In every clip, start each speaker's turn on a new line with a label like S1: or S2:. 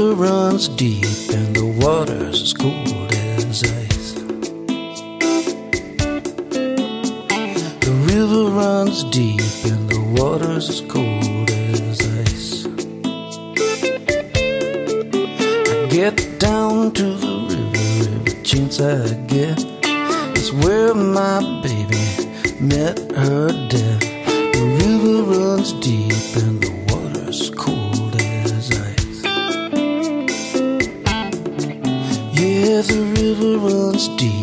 S1: river runs deep and the water's as cold as ice. The river runs deep and the water's as cold as ice. I get down to the river every chance I get. It's where my baby met her death. The river runs deep and the was deep.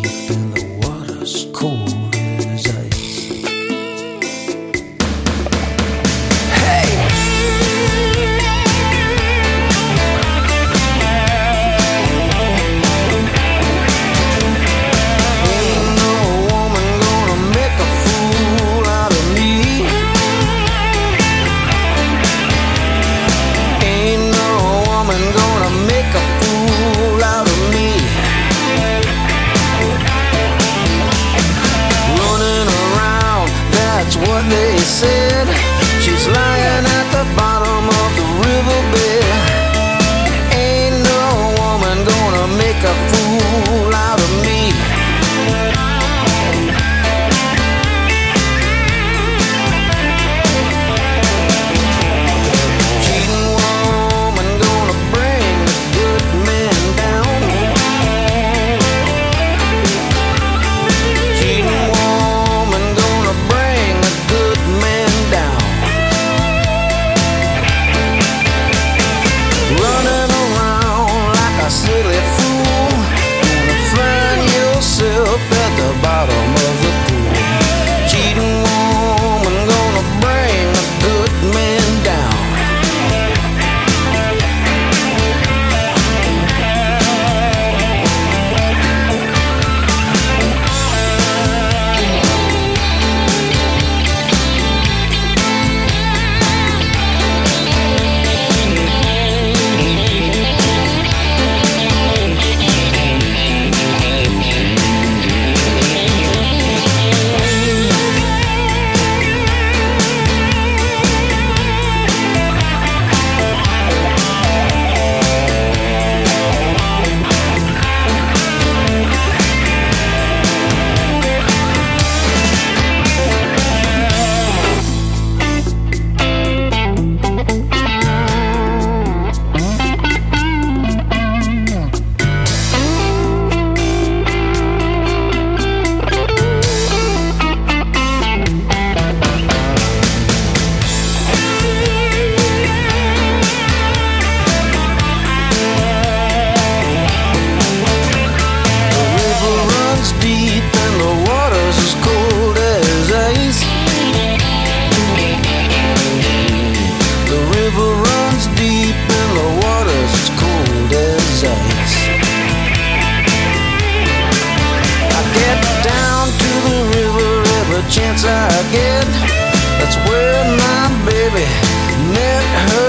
S1: chance I get. That's where my baby met her.